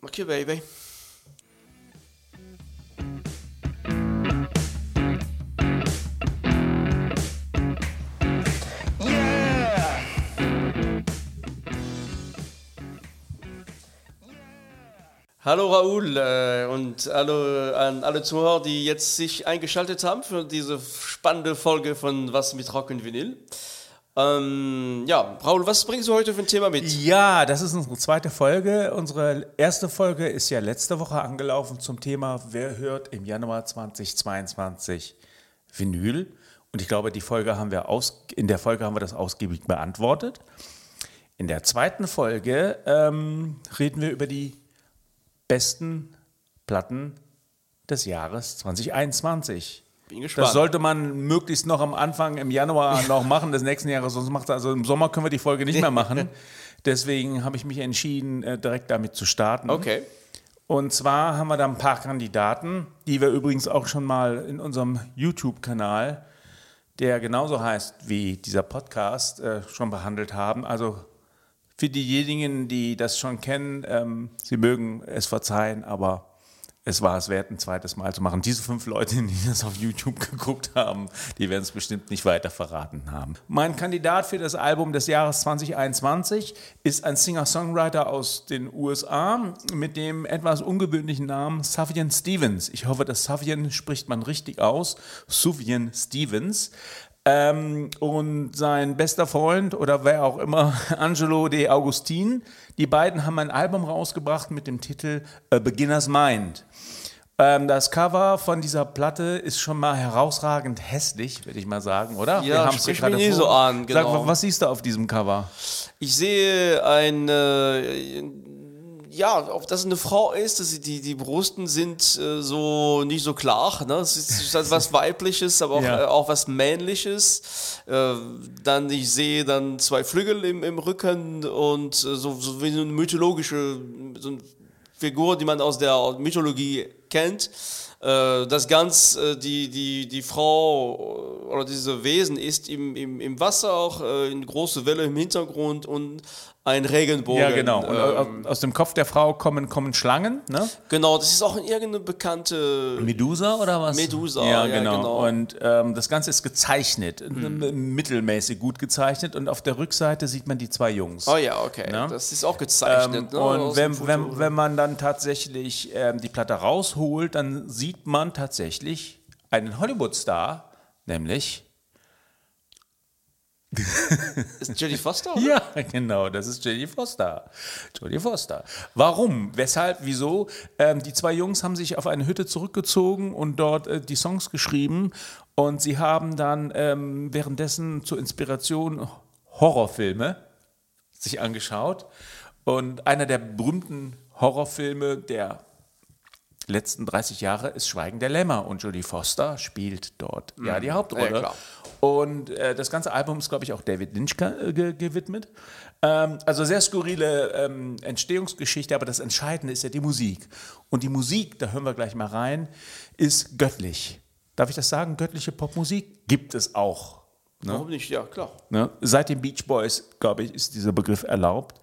Okay, Baby. Hallo Raoul äh, und hallo an alle Zuhörer, die jetzt sich eingeschaltet haben für diese spannende Folge von Was mit Rock und Vinyl. Ähm, ja, Raoul, was bringst du heute für ein Thema mit? Ja, das ist unsere zweite Folge. Unsere erste Folge ist ja letzte Woche angelaufen zum Thema Wer hört im Januar 2022 Vinyl? Und ich glaube, die Folge haben wir aus, in der Folge haben wir das ausgiebig beantwortet. In der zweiten Folge ähm, reden wir über die besten Platten des Jahres 2021. Bin gespannt. Das sollte man möglichst noch am Anfang im Januar noch machen des nächsten Jahres, sonst macht also im Sommer können wir die Folge nicht mehr machen. Deswegen habe ich mich entschieden, äh, direkt damit zu starten. Okay. Und zwar haben wir da ein paar Kandidaten, die wir übrigens auch schon mal in unserem YouTube-Kanal, der genauso heißt wie dieser Podcast, äh, schon behandelt haben. Also für diejenigen, die das schon kennen, ähm, sie mögen es verzeihen, aber es war es wert, ein zweites Mal zu machen. Diese fünf Leute, die das auf YouTube geguckt haben, die werden es bestimmt nicht weiter verraten haben. Mein Kandidat für das Album des Jahres 2021 ist ein Singer-Songwriter aus den USA mit dem etwas ungewöhnlichen Namen Sufjan Stevens. Ich hoffe, das Sufjan spricht man richtig aus. Sufjan Stevens. Ähm, und sein bester Freund oder wer auch immer, Angelo De Augustin, die beiden haben ein Album rausgebracht mit dem Titel A Beginner's Mind. Ähm, das Cover von dieser Platte ist schon mal herausragend hässlich, würde ich mal sagen, oder? Ja, haben's sprich mich nie so an, genau. Sag, was siehst du auf diesem Cover? Ich sehe ein, äh, ja, ob das eine Frau ist, dass sie, die, die Brusten sind äh, so nicht so klar. Ne? Es ist, halt was Weibliches, aber auch, Ja. äh, auch was Männliches. Äh, dann, ich sehe dann zwei Flügel im, im Rücken und äh, so, so wie so eine mythologische so eine Figur, die man aus der Mythologie kennt. Äh, das Ganze, äh, die, die, die Frau oder diese Wesen ist im, im, im Wasser auch, äh, eine große Welle im Hintergrund und ein Regenbogen. Ja, genau. Und Ähm, aus, aus dem Kopf der Frau kommen, kommen Schlangen, ne? genau, das ist auch irgendeine bekannte. Medusa oder was? Medusa, ja, ja, genau. genau. Und ähm, das Ganze ist gezeichnet, Hm. mittelmäßig gut gezeichnet. Und auf der Rückseite sieht man die zwei Jungs. Oh ja, okay. Ja. Das ist auch Ähm, gezeichnet. ne? und wenn, wenn, wenn man dann tatsächlich ähm, die Platte rausholt, dann sieht man tatsächlich einen Hollywood-Star, nämlich. Ist Jodie Foster? oder? Ja, genau, das ist Jodie Foster. Jodie Foster. Warum? Weshalb? Wieso? Ähm, die zwei Jungs haben sich auf eine Hütte zurückgezogen und dort äh, die Songs geschrieben. Und sie haben dann ähm, währenddessen zur Inspiration Horrorfilme sich angeschaut. Und einer der berühmten Horrorfilme der letzten 30 Jahre ist Schweigen der Lämmer und Jodie Foster spielt dort ja die Hauptrolle. Ja, klar. Und äh, das ganze Album ist, glaube ich, auch David Lynch ge ge gewidmet. Ähm, also sehr skurrile ähm, Entstehungsgeschichte, aber das Entscheidende ist ja die Musik. Und die Musik, da hören wir gleich mal rein, ist göttlich. Darf ich das sagen? Göttliche Popmusik gibt es auch. Warum nicht? Ja, klar. Ne? Seit den Beach Boys, glaube ich, ist dieser Begriff erlaubt.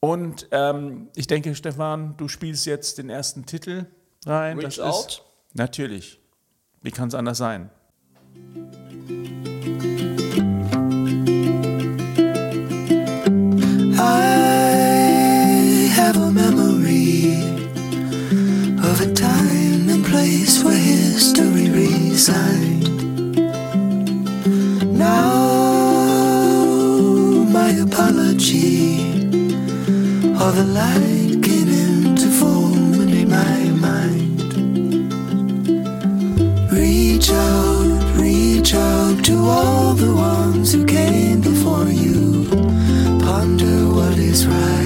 Und ähm, ich denke, Stefan, du spielst jetzt den ersten Titel rein. Reach das Out? Ist, natürlich. Wie kann es anders sein? Resigned. Now, my apology, all the light came into form in my mind. Reach out, reach out to all the ones who came before you. Ponder what is right,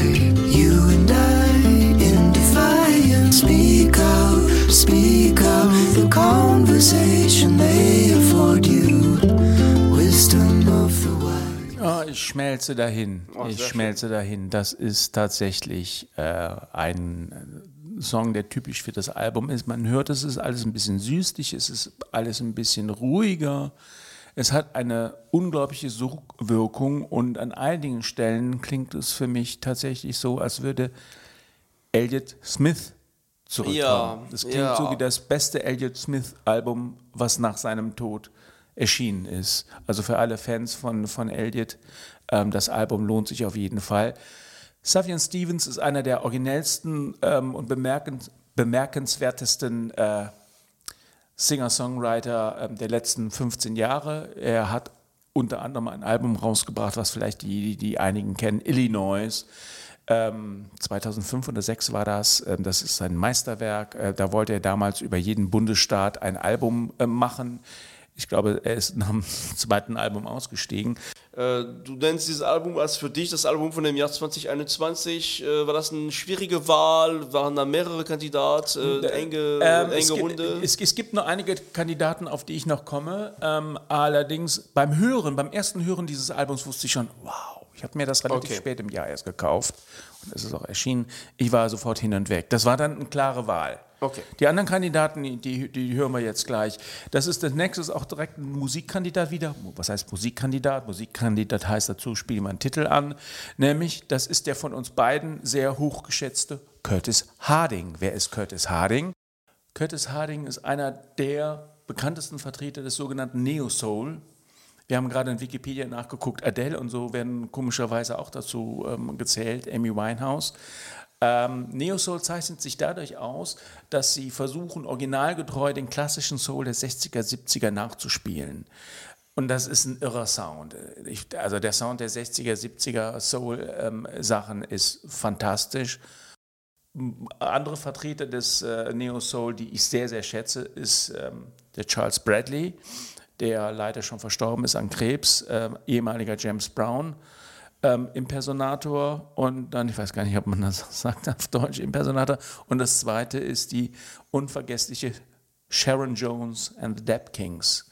schmelze dahin. Oh, ich schmelze dahin. Das ist tatsächlich äh, ein äh, Song, der typisch für das Album ist. Man hört, es ist alles ein bisschen süßlich, es ist alles ein bisschen ruhiger. Es hat eine unglaubliche Sogwirkung und an einigen Stellen klingt es für mich tatsächlich so, als würde Elliott Smith zurückkommen. Ja, das klingt ja. so wie das beste Elliott Smith-Album, was nach seinem Tod erschienen ist. Also für alle Fans von, von Elliott, ähm, das Album lohnt sich auf jeden Fall. Sufjan Stevens ist einer der originellsten ähm, und bemerkens bemerkenswertesten äh, Singer-Songwriter ähm, der letzten 15 Jahre. Er hat unter anderem ein Album rausgebracht, was vielleicht die, die einigen kennen, Illinois. Ähm, 2005 oder 2006 war das. Ähm, das ist sein Meisterwerk. Äh, da wollte er damals über jeden Bundesstaat ein Album äh, machen. Ich glaube, er ist nach dem zweiten Album ausgestiegen. Äh, du nennst dieses Album als für dich das Album von dem Jahr 2021. Äh, war das eine schwierige Wahl? Waren da mehrere Kandidaten? Äh, enge Ähm, enge es, gibt, Runde? es, es gibt nur einige Kandidaten, auf die ich noch komme. Ähm, allerdings beim Hören, beim ersten Hören dieses Albums wusste ich schon, wow, ich habe mir das relativ Okay. spät im Jahr erst gekauft und es ist auch erschienen. Ich war sofort hin und weg. Das war dann eine klare Wahl. Okay. Die anderen Kandidaten, die, die, hören wir jetzt gleich. Das ist das nächste, auch direkt ein Musikkandidat wieder. Was heißt Musikkandidat? Musikkandidat heißt dazu, spielen wir einen Titel an. Nämlich, das ist der von uns beiden sehr hochgeschätzte Curtis Harding. Wer ist Curtis Harding? Curtis Harding ist einer der bekanntesten Vertreter des sogenannten Neo-Soul. Wir haben gerade in Wikipedia nachgeguckt, Adele und so werden komischerweise auch dazu ähm, gezählt, Amy Winehouse. Ähm, Neo-Soul zeichnet sich dadurch aus, dass sie versuchen, originalgetreu den klassischen Soul der 60er, 70er nachzuspielen. Und das ist ein irrer Sound. Ich, also der Sound der 60er, 70er Soul-Sachen ist fantastisch. Andere Vertreter des äh, Neo-Soul, die ich sehr, sehr schätze, ist ähm, der Charles Bradley, der leider schon verstorben ist an Krebs, ähm, ehemaliger James Brown. Ähm, Impersonator und dann, ich weiß gar nicht, ob man das sagt auf Deutsch, Impersonator. Und das zweite ist die unvergessliche Sharon Jones and the Dap Kings,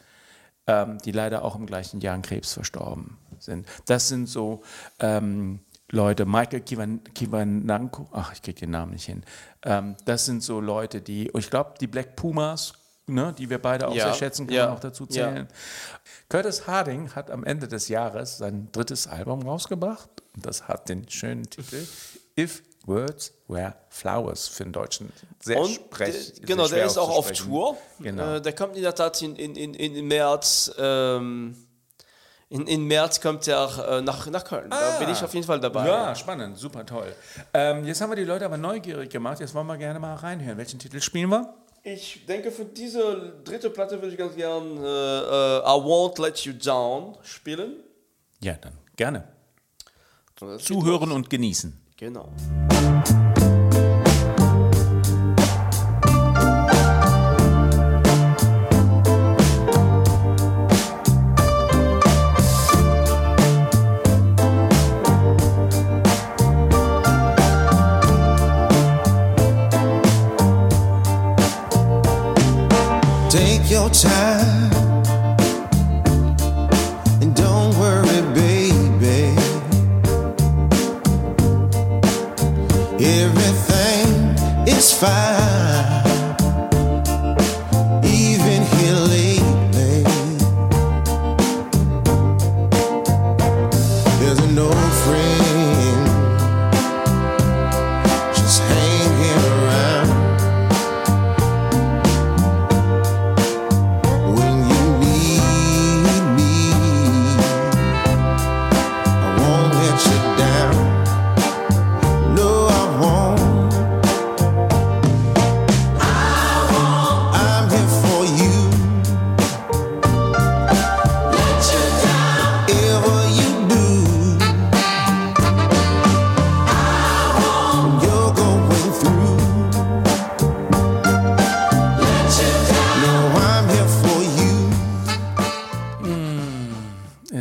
ähm, die leider auch im gleichen Jahr an Krebs verstorben sind. Das sind so ähm, Leute, Michael Kivan, Kivananko, ach, ich kriege den Namen nicht hin. Ähm, das sind so Leute, die, ich glaube, die Black Pumas, ne, die wir beide auch Ja, sehr schätzen, kann ja, man auch dazu ja. zählen. Curtis Harding hat am Ende des Jahres sein drittes Album rausgebracht. Und das hat den schönen Titel If Words Were Flowers für den Deutschen. Sehr Und sprech, der, genau, sehr schwer der ist auch auf. Tour. Genau. Äh, der kommt in der Tat in, in, in, in März. Ähm, in, in März kommt er äh, nach, nach Köln. Da bin ich auf jeden Fall dabei. Ja, spannend, super toll. Ähm, jetzt haben wir die Leute aber neugierig gemacht. Jetzt wollen wir gerne mal reinhören. Welchen Titel spielen wir? Ich denke, für diese dritte Platte würde ich ganz gern äh, äh, I Won't Let You Down spielen. Ja, dann gerne. Zuhören und genießen. Genau.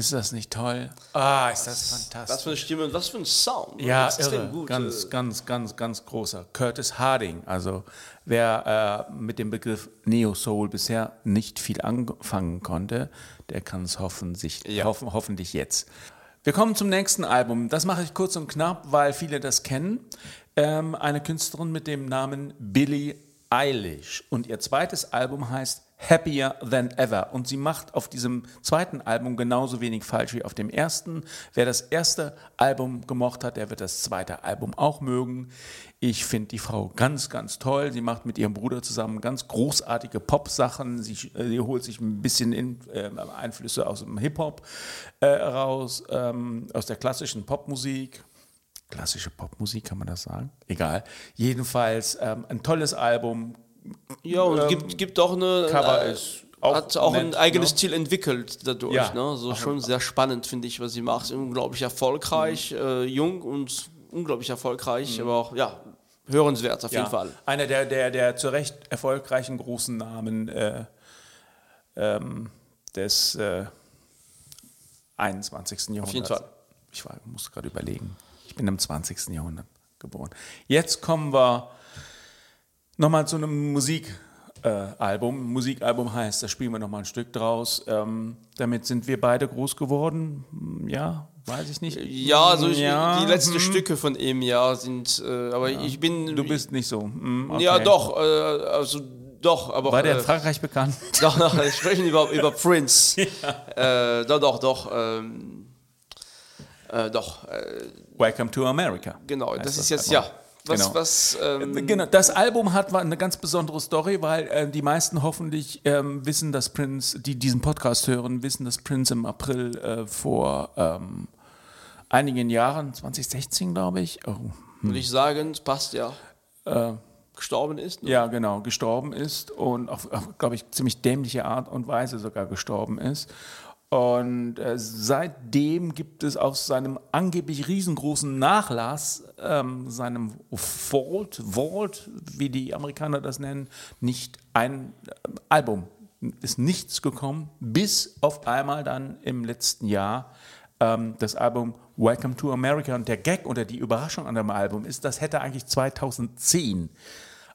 Ist das nicht toll? Ah, ist das fantastisch. Was für eine Stimme und was für ein Sound. Ja, Extrem irre. gut. Ganz, äh, ganz, ganz, ganz großer. Curtis Harding. Also, wer äh, mit dem Begriff Neo Soul bisher nicht viel anfangen konnte, der kann es hoffentlich, Ja. hoffen, hoffentlich jetzt. Wir kommen zum nächsten Album. Das mache ich kurz und knapp, weil viele das kennen. Ähm, eine Künstlerin mit dem Namen Billie Eilish. Und ihr zweites Album heißt Happier Than Ever. Und sie macht auf diesem zweiten Album genauso wenig falsch wie auf dem ersten. Wer das erste Album gemocht hat, der wird das zweite Album auch mögen. Ich finde die Frau ganz, ganz toll. Sie macht mit ihrem Bruder zusammen ganz großartige Pop-Sachen. Sie, äh, sie holt sich ein bisschen in, äh, Einflüsse aus dem Hip-Hop äh, raus, ähm, aus der klassischen Popmusik. Klassische Popmusik, kann man das sagen? Egal. Jedenfalls ähm, ein tolles Album, Ja, und Ähm, gibt, gibt auch eine. Cover äh, ist auch hat auch ein nett, eigenes ne? Stil entwickelt dadurch. Ja. Ne? So schon sehr spannend, finde ich, was sie macht. Unglaublich erfolgreich, Mhm. äh, jung und unglaublich erfolgreich, aber auch, ja, hörenswert auf jeden Fall. Einer der, der, der zu Recht erfolgreichen großen Namen äh, ähm, des äh, 21. Jahrhunderts. jeden Fall. Ich war, musste gerade überlegen. Ich bin im 20. Jahrhundert geboren. Jetzt kommen wir nochmal zu einem Musikalbum. Äh, Album. Musikalbum heißt, da spielen wir nochmal ein Stück draus. Ähm, damit sind wir beide groß geworden. Hm, Ja, weiß ich nicht. Ja, also ich, Ja, die letzten hm. Stücke von ihm, ja, sind, äh, aber ich bin. Du bist nicht so. Hm, okay. Ja, doch, äh, also doch, aber. War der in äh, Frankreich bekannt? Doch, doch, wir sprechen über, über Prince. äh, doch, doch, doch. Ähm, äh, doch, äh, Welcome to America. genau. Das ist jetzt, Album. ja. Was, Genau. was, ähm, Genau, das Album hat eine ganz besondere Story, weil äh, die meisten hoffentlich ähm, wissen, dass Prince, die diesen Podcast hören, wissen, dass Prince im April äh, vor ähm, einigen Jahren, 2016 glaube ich, oh, würde ich sagen, passt ja. gestorben ist. Ne? ja genau, gestorben ist und auf, auf glaube ich, ziemlich dämliche Art und Weise sogar gestorben ist. Und äh, seitdem gibt es aus seinem angeblich riesengroßen Nachlass, ähm, seinem Vault, Vault, wie die Amerikaner das nennen, nicht ein äh, Album. Ist nichts gekommen, bis auf einmal dann im letzten Jahr ähm, das Album Welcome to America. Und der Gag oder die Überraschung an dem Album ist, das hätte eigentlich 2010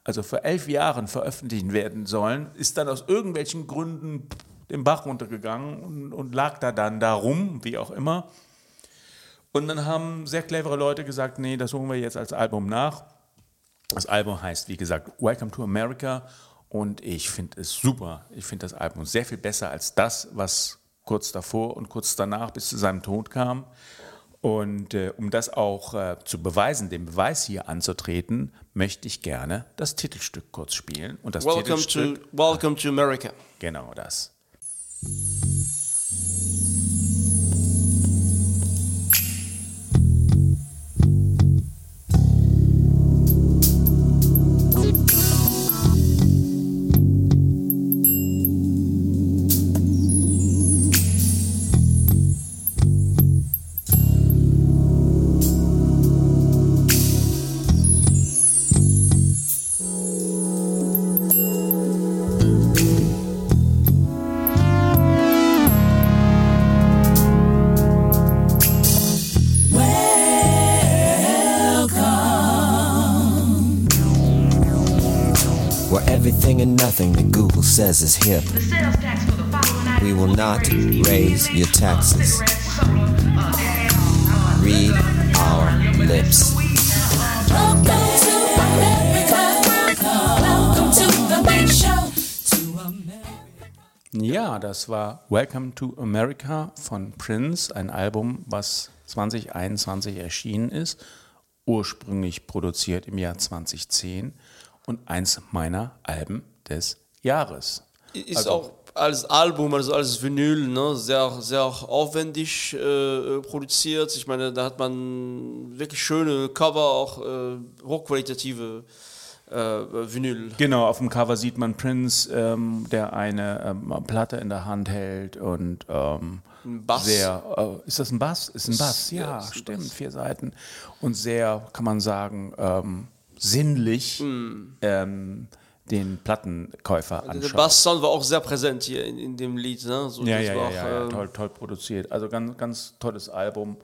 also vor elf Jahren veröffentlichen werden sollen, ist dann aus irgendwelchen Gründen den Bach runtergegangen und, und lag da dann darum, wie auch immer. Und dann haben sehr clevere Leute gesagt, nee, das holen wir jetzt als Album nach. Das Album heißt, wie gesagt, Welcome to America und ich finde es super. Ich finde das Album sehr viel besser als das, was kurz davor und kurz danach bis zu seinem Tod kam. Und äh, um das auch äh, zu beweisen, den Beweis hier anzutreten, möchte ich gerne das Titelstück kurz spielen. Und das Welcome, to, Titelstück, welcome to America. genau das. Thank you. Nothing that Google says is hip. We will not raise your taxes. Read our lips. Ja, das war Welcome to America von Prince, ein Album, was 2021 erschienen ist, ursprünglich produziert im Jahr 2010 und eins meiner Alben des Jahres. Ist Also- auch als Album, also als Vinyl, ne, sehr, sehr aufwendig äh, produziert. Ich meine, da hat man wirklich schöne Cover, auch äh, hochqualitative äh, Vinyl. Genau, auf dem Cover sieht man Prince, ähm, der eine ähm, Platte in der Hand hält und ähm, Ein Bass. sehr, äh, ist das ein Bass? Ist ein Bass, ja, ja, stimmt, Bass. vier Seiten und sehr, kann man sagen, ähm, sinnlich Hm. Den Plattenkäufer Der anschaut. Basssound war auch sehr präsent hier in, in dem Lied. Ne? So, Ja, ja, ja, auch, ja, ähm, toll, toll produziert. Also ganz, ganz tolles Album.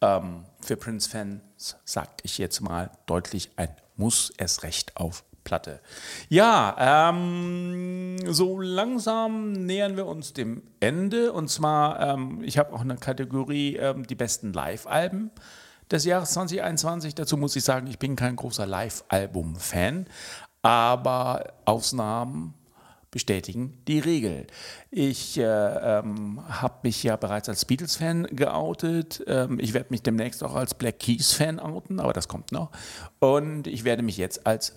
Ähm, für Prince-Fans sag ich jetzt mal deutlich ein Muss erst recht auf Platte. Ja, ähm, so langsam nähern wir uns dem Ende. Und zwar, ähm, ich habe auch eine Kategorie, ähm, die besten Live-Alben des Jahres 2021. Dazu muss ich sagen, ich bin kein großer Live-Album-Fan, aber Ausnahmen bestätigen die Regel. Ich äh, ähm, habe mich ja bereits als Beatles-Fan geoutet. Ähm, ich werde mich demnächst auch als Black Keys-Fan outen, aber das kommt noch. Und ich werde mich jetzt als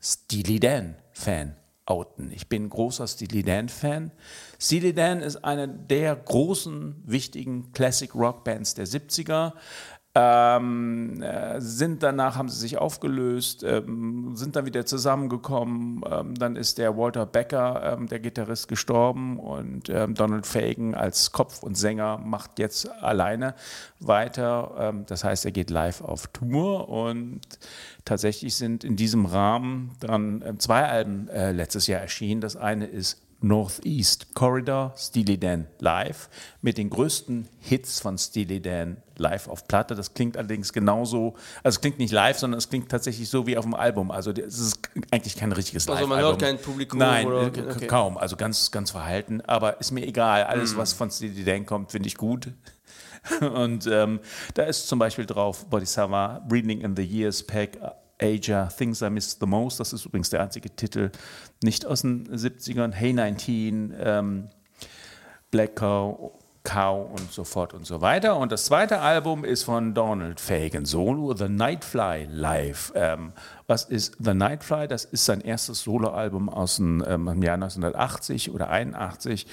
Steely Dan-Fan outen. Ich bin großer Steely Dan-Fan. Steely Dan ist eine der großen, wichtigen Classic-Rock-Bands der 70er. Ähm, äh, sind danach, haben sie sich aufgelöst, ähm, sind dann wieder zusammengekommen. Ähm, dann ist der Walter Becker, ähm, der Gitarrist, gestorben und ähm, Donald Fagen als Kopf und Sänger macht jetzt alleine weiter. Ähm, das heißt, er geht live auf Tour und tatsächlich sind in diesem Rahmen dann zwei Alben äh, letztes Jahr erschienen. Das eine ist Northeast Corridor, Steely Dan live, mit den größten Hits von Steely Dan live auf Platte. Das klingt allerdings genauso, also es klingt nicht live, sondern es klingt tatsächlich so wie auf dem Album. Also es ist eigentlich kein richtiges Also Live-Album. man hört kein Publikum Nein, oder- äh, okay, kaum. Also ganz, ganz verhalten. Aber ist mir egal. Alles, was von Steely Dan kommt, finde ich gut. Und ähm, da ist zum Beispiel drauf Bodhisattva, Breathing in the Years, Pack, Asia, Things I Miss the Most. Das ist übrigens der einzige Titel, nicht aus den 70ern. Hey 19, ähm, Black Cow, Cow und so fort und so weiter. Und das zweite Album ist von Donald Fagen Solo, The Nightfly Live. Ähm, was ist The Nightfly? Das ist sein erstes Soloalbum aus dem ähm, Jahr 1980 oder 81,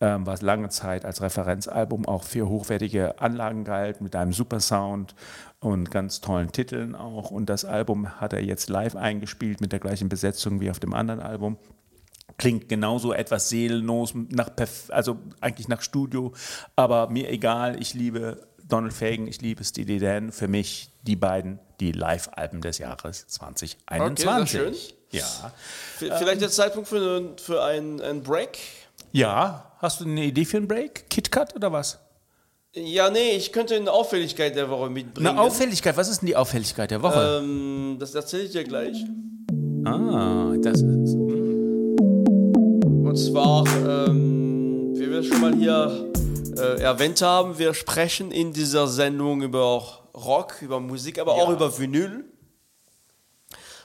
ähm, was lange Zeit als Referenzalbum auch für hochwertige Anlagen galt, mit einem super Sound und ganz tollen Titeln auch. Und das Album hat er jetzt live eingespielt mit der gleichen Besetzung wie auf dem anderen Album klingt genauso etwas seelenlos, nach, perf- also eigentlich nach Studio, aber mir egal, ich liebe Donald Fagen, ich liebe Steely Dan, für mich die beiden, die Live-Alben des Jahres 2021. Okay, schön. Ja. Vielleicht der Zeitpunkt für, für einen, einen Break? ja, hast du eine Idee für einen Break? KitKat oder was? Ja, nee, ich könnte eine Auffälligkeit der Woche mitbringen. Eine Auffälligkeit, was ist denn die Auffälligkeit der Woche? Ähm, das erzähle ich dir gleich. ah, das ist. Und zwar, ähm, wie wir schon mal hier äh, erwähnt haben, wir sprechen in dieser Sendung über Rock, über Musik, aber auch über Vinyl.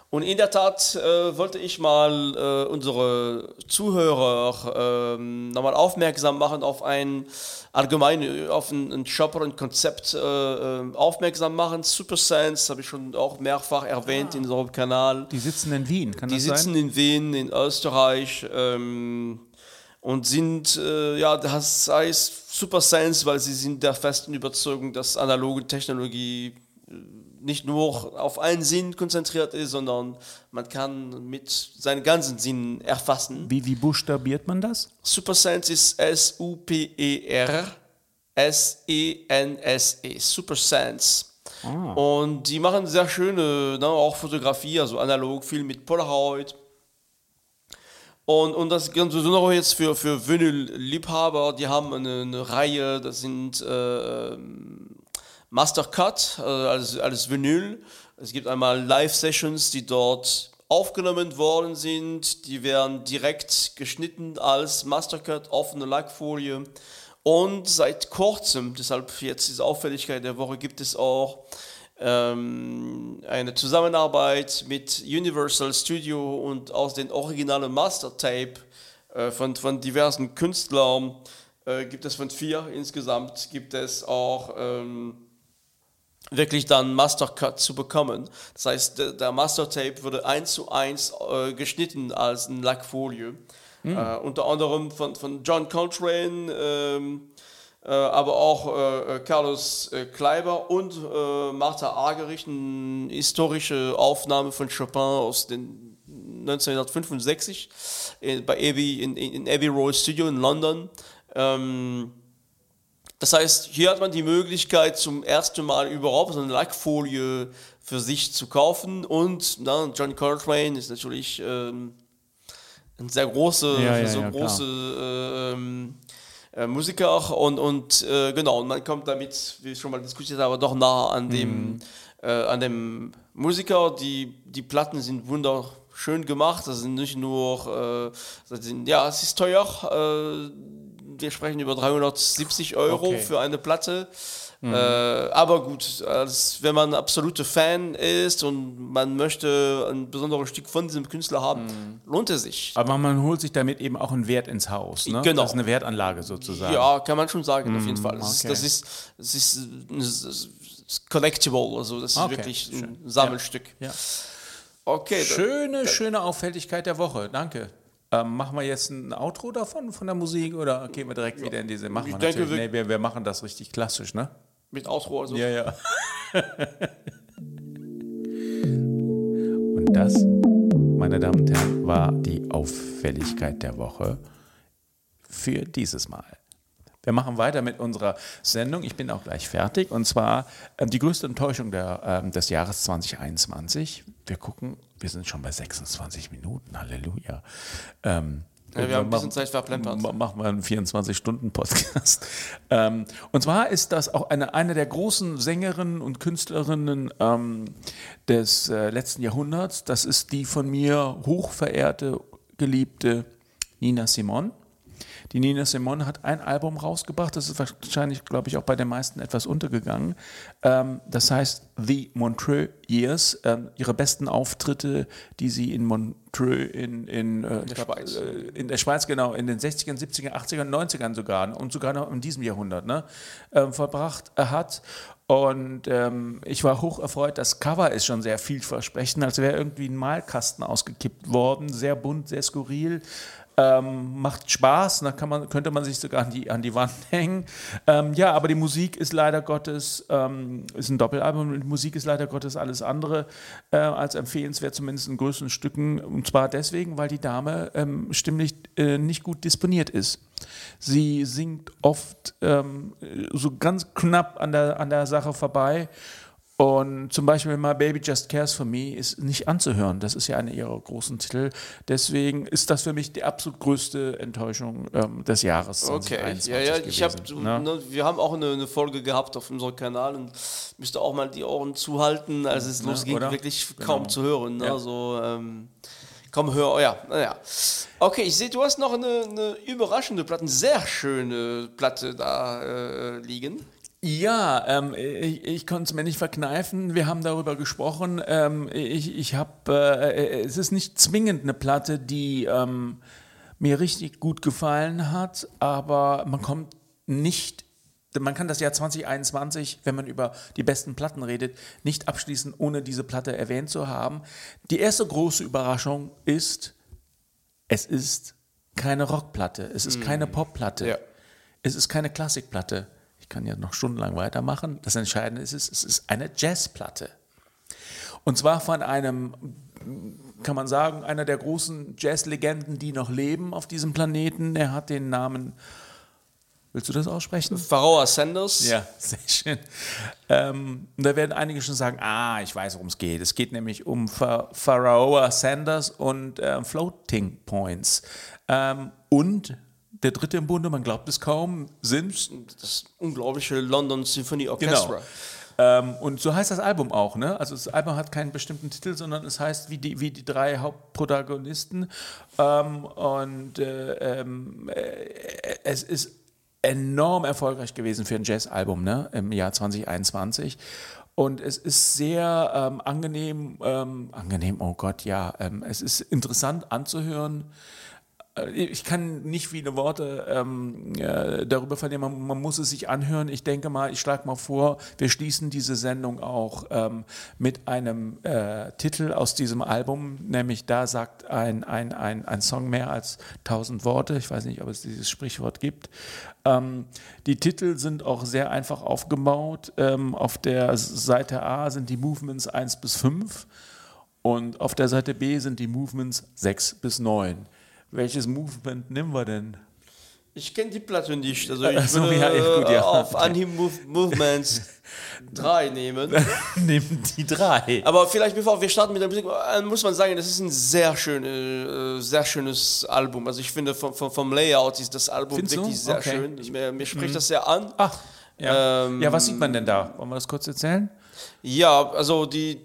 Und in der Tat äh, wollte ich mal äh, unsere Zuhörer ähm, nochmal aufmerksam machen auf ein allgemein auf ein, ein Shop oder ein Konzept äh, äh, aufmerksam machen. Super Sense habe ich schon auch mehrfach erwähnt in unserem Kanal. Die sitzen in Wien, kann Die das sitzen sein? in Wien, in Österreich ähm, und sind, äh, ja, das heißt Super Science, weil sie sind der festen Überzeugung, dass analoge Technologie äh, nicht nur auf einen Sinn konzentriert ist, sondern man kann mit seinen ganzen Sinnen erfassen. Wie, wie buchstabiert man das? Super Science ist S-U-P-E-R S-E-N-S-E, Super Sense. Und die machen sehr schöne, ne, auch Fotografie, also analog, viel mit Polaroid. Und, und das Ganze so noch jetzt für, für Vinyl-Liebhaber, die haben eine, eine Reihe, das sind äh, Mastercut, äh, als, als Vinyl. Es gibt einmal Live-Sessions, die dort aufgenommen worden sind. Die werden direkt geschnitten als Mastercut, offene Lackfolie. Und seit kurzem, deshalb jetzt diese Auffälligkeit der Woche, gibt es auch ähm, eine Zusammenarbeit mit Universal Studio und aus den originalen Mastertape äh, von, von diversen Künstlern äh, gibt es von vier insgesamt, gibt es auch ähm, wirklich dann Mastercut zu bekommen. Das heißt, der, der Mastertape wurde eins zu eins äh, geschnitten als eine Lackfolie. Äh, unter anderem von, von John Coltrane, ähm, äh, aber auch äh, äh, Carlos äh, Kleiber und Martha Argerich, eine historische Aufnahme von Chopin aus den 1965 äh, bei Abbey, in, in, in Abbey Road Studio in London. Ähm, das heißt, hier hat man die Möglichkeit, zum ersten Mal überhaupt so eine Lackfolie für sich zu kaufen. Und na, John Coltrane ist natürlich ähm, ein sehr große, Ja, ja, so ja, große ähm, äh, Musiker und, und äh, genau, und man kommt damit, wie ich schon mal diskutiert habe, doch nah an dem, äh, an dem Musiker. Die, die Platten sind wunderschön gemacht. Das sind nicht nur, äh, das sind, ja, es ist teuer. Äh, wir sprechen über 370 Euro Okay. für eine Platte. Äh, aber gut, als wenn man ein absoluter Fan ist und man möchte ein besonderes Stück von diesem Künstler haben, lohnt es sich. Aber man holt sich damit eben auch einen Wert ins Haus. Ne? Genau. Das ist eine Wertanlage sozusagen. Ja, kann man schon sagen, auf jeden Fall. Das, okay. ist, das ist, das ist, ein- das ist collectible, also das ist Okay, wirklich ein schön. Sammelstück. Ja. Okay, dann- Schöne, schöne Auffälligkeit der Woche. Danke. Ähm, machen wir jetzt ein Outro davon, von der Musik, oder gehen wir direkt wieder in diese? Machen Ich wir denke, natürlich. wir- Nee, wir, wir machen das richtig klassisch, ne? mit Outro, also. Ja, ja. Und das, meine Damen und Herren, war die Auffälligkeit der Woche für dieses Mal. Wir machen weiter mit unserer Sendung. Ich bin auch gleich fertig. Und zwar ähm, die größte Enttäuschung der, ähm, des Jahres 2021. Wir gucken, wir sind schon bei 26 Minuten. Halleluja. Ähm, Ja, wir haben ein bisschen machen- Zeit ma- Machen wir einen 24-Stunden-Podcast. ähm, und zwar ist das auch eine, eine der großen Sängerinnen und Künstlerinnen ähm, des äh, letzten Jahrhunderts. Das ist die von mir hochverehrte, geliebte Nina Simon. Die Nina Simone hat ein Album rausgebracht, das ist wahrscheinlich, glaube ich, auch bei den meisten etwas untergegangen. Ähm, das heißt The Montreux Years. Ähm, ihre besten Auftritte, die sie in Montreux in, in, äh, ich glaub, Schweiz. äh, in der Schweiz, genau, in den 60ern, 70ern, 80ern, 90ern sogar und sogar noch in diesem Jahrhundert ne, ähm, verbracht hat. Und ähm, ich war hoch erfreut, das Cover ist schon sehr vielversprechend, als wäre irgendwie ein Malkasten ausgekippt worden, sehr bunt, sehr skurril. Ähm, macht Spaß, da kann man, könnte man sich sogar an die, an die Wand hängen. Ähm, ja, aber die Musik ist leider Gottes, ähm, ist ein Doppelalbum die Musik ist leider Gottes alles andere äh, als empfehlenswert, zumindest in größeren Stücken. Und zwar deswegen, weil die Dame ähm, stimmlich äh, nicht gut disponiert ist. Sie singt oft ähm, so ganz knapp an der, an der Sache vorbei. Und zum Beispiel My Baby Just Cares for Me ist nicht anzuhören. Das ist ja einer ihrer großen Titel. Deswegen ist das für mich die absolut größte Enttäuschung ähm, des Jahres. Okay, 2021 ja, ja, ich gewesen, ne? ne, wir haben auch eine, eine Folge gehabt auf unserem Kanal und müsste auch mal die Ohren zuhalten, als es Ne, losging, oder? wirklich Genau. kaum zu hören. Ne? Ja. Also, ähm, kaum hören, oh ja, naja. Okay, ich sehe, du hast noch eine, eine überraschende Platte, eine sehr schöne Platte da äh, liegen. Ja, ähm, ich, ich konnte es mir nicht verkneifen. Wir haben darüber gesprochen. Ähm, ich ich habe, äh, es ist nicht zwingend eine Platte, die ähm, mir richtig gut gefallen hat, aber man kommt nicht, man kann das Jahr 2021, wenn man über die besten Platten redet, nicht abschließen, ohne diese Platte erwähnt zu haben. Die erste große Überraschung ist, es ist keine Rockplatte, es ist keine Popplatte, Ja. es ist keine Klassikplatte. Ich kann ja noch stundenlang weitermachen. Das Entscheidende ist, es ist eine Jazzplatte. Und zwar von einem, kann man sagen, einer der großen Jazzlegenden, die noch leben auf diesem Planeten. Er hat den Namen, willst du das aussprechen? Pharoah Sanders. Ja, sehr schön. Ähm, da werden einige schon sagen, ah, ich weiß, worum es geht. Es geht nämlich um Pha- Pharaoh Sanders und äh, Floating Points. Ähm, und der dritte im Bunde, man glaubt es kaum, sind Das unglaubliche London Symphony Genau. Orchestra. Ähm, und so heißt das Album auch, ne? Also das Album hat keinen bestimmten Titel, sondern es heißt wie die, wie die drei Hauptprotagonisten. Ähm, und äh, ähm, äh, es ist enorm erfolgreich gewesen für ein Jazzalbum, ne? Im Jahr 2021. Und es ist sehr ähm, angenehm, ähm, angenehm, oh Gott, ja, ähm, es ist interessant anzuhören. Äh, Ich kann nicht viele Worte ähm, äh, darüber verlieren, man, man muss es sich anhören. Ich denke mal, ich schlage mal vor, wir schließen diese Sendung auch ähm, mit einem äh, Titel aus diesem Album, nämlich da sagt ein, ein, ein, ein Song mehr als tausend Worte. Ich weiß nicht, ob es dieses Sprichwort gibt. Ähm, die Titel sind auch sehr einfach aufgebaut. Ähm, auf der Seite A sind die Movements 1 bis 5 und auf der Seite B sind die Movements 6 bis 9. Welches Movement nehmen wir denn? Ich kenne die Platte nicht. Also ich Ach so, würde ja, gut, ja. äh, auf Anhieb Move Movements 3 nehmen. Nehmen die drei. Aber vielleicht bevor wir starten mit der Musik, äh, muss man sagen, das ist ein sehr, schöne, äh, sehr schönes Album. Also ich finde vom, vom, Layout ist das Album Findest du? wirklich sehr Okay. schön. Mir, mir spricht das sehr an. Ach, ja. Ähm, ja, was sieht man denn da? Wollen wir das kurz erzählen? Ja, also die,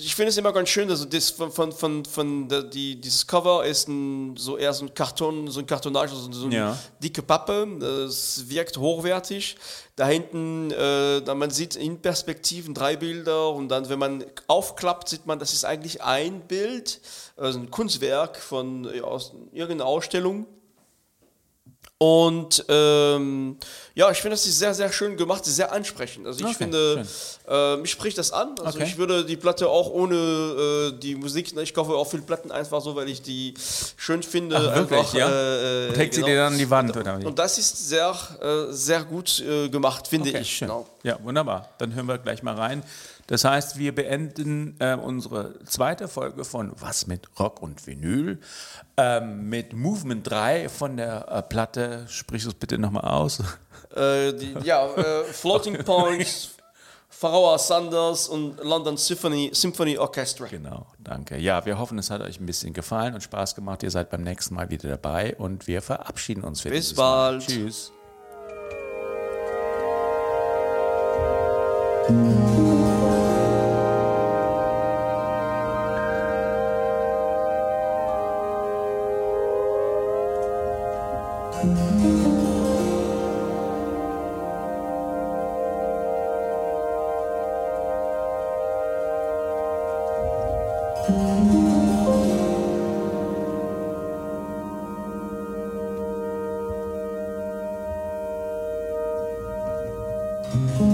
ich finde es immer ganz schön, also das von, von, von, von der, die, dieses Cover ist ein, so eher so ein Karton, so ein Kartonage, so, so eine Ja. dicke Pappe. Es wirkt hochwertig. Da hinten, äh, da man sieht in Perspektiven drei Bilder und dann, wenn man aufklappt, sieht man, das ist eigentlich ein Bild, also ein Kunstwerk von ja, aus irgendeiner Ausstellung. Und ähm, ja, ich finde, das ist sehr, sehr schön gemacht, sehr ansprechend. Also ich Okay, finde, äh, mich spricht das an. Also Okay. ich würde die Platte auch ohne äh, die Musik, ich kaufe auch viele Platten einfach so, weil ich die schön finde. Ach, wirklich, einfach, ja? äh, Und hängt sie genau. dir dann an die Wand, oder wie? Und das ist sehr, äh, sehr gut äh, gemacht, finde Okay, ich. schön. Genau. Ja, wunderbar. Dann hören wir gleich mal rein. Das heißt, wir beenden äh, unsere zweite Folge von Was mit Rock und Vinyl ähm, mit Movement 3 von der äh, Platte. Sprich es bitte nochmal aus. Äh, die, ja, äh, Floating Points, Pharao Sanders und London Symphony, Symphony Orchestra. Genau, danke. Ja, wir hoffen, es hat euch ein bisschen gefallen und Spaß gemacht. Ihr seid beim nächsten Mal wieder dabei und wir verabschieden uns für Bis dieses Mal. bald. Tschüss. Mm-hmm.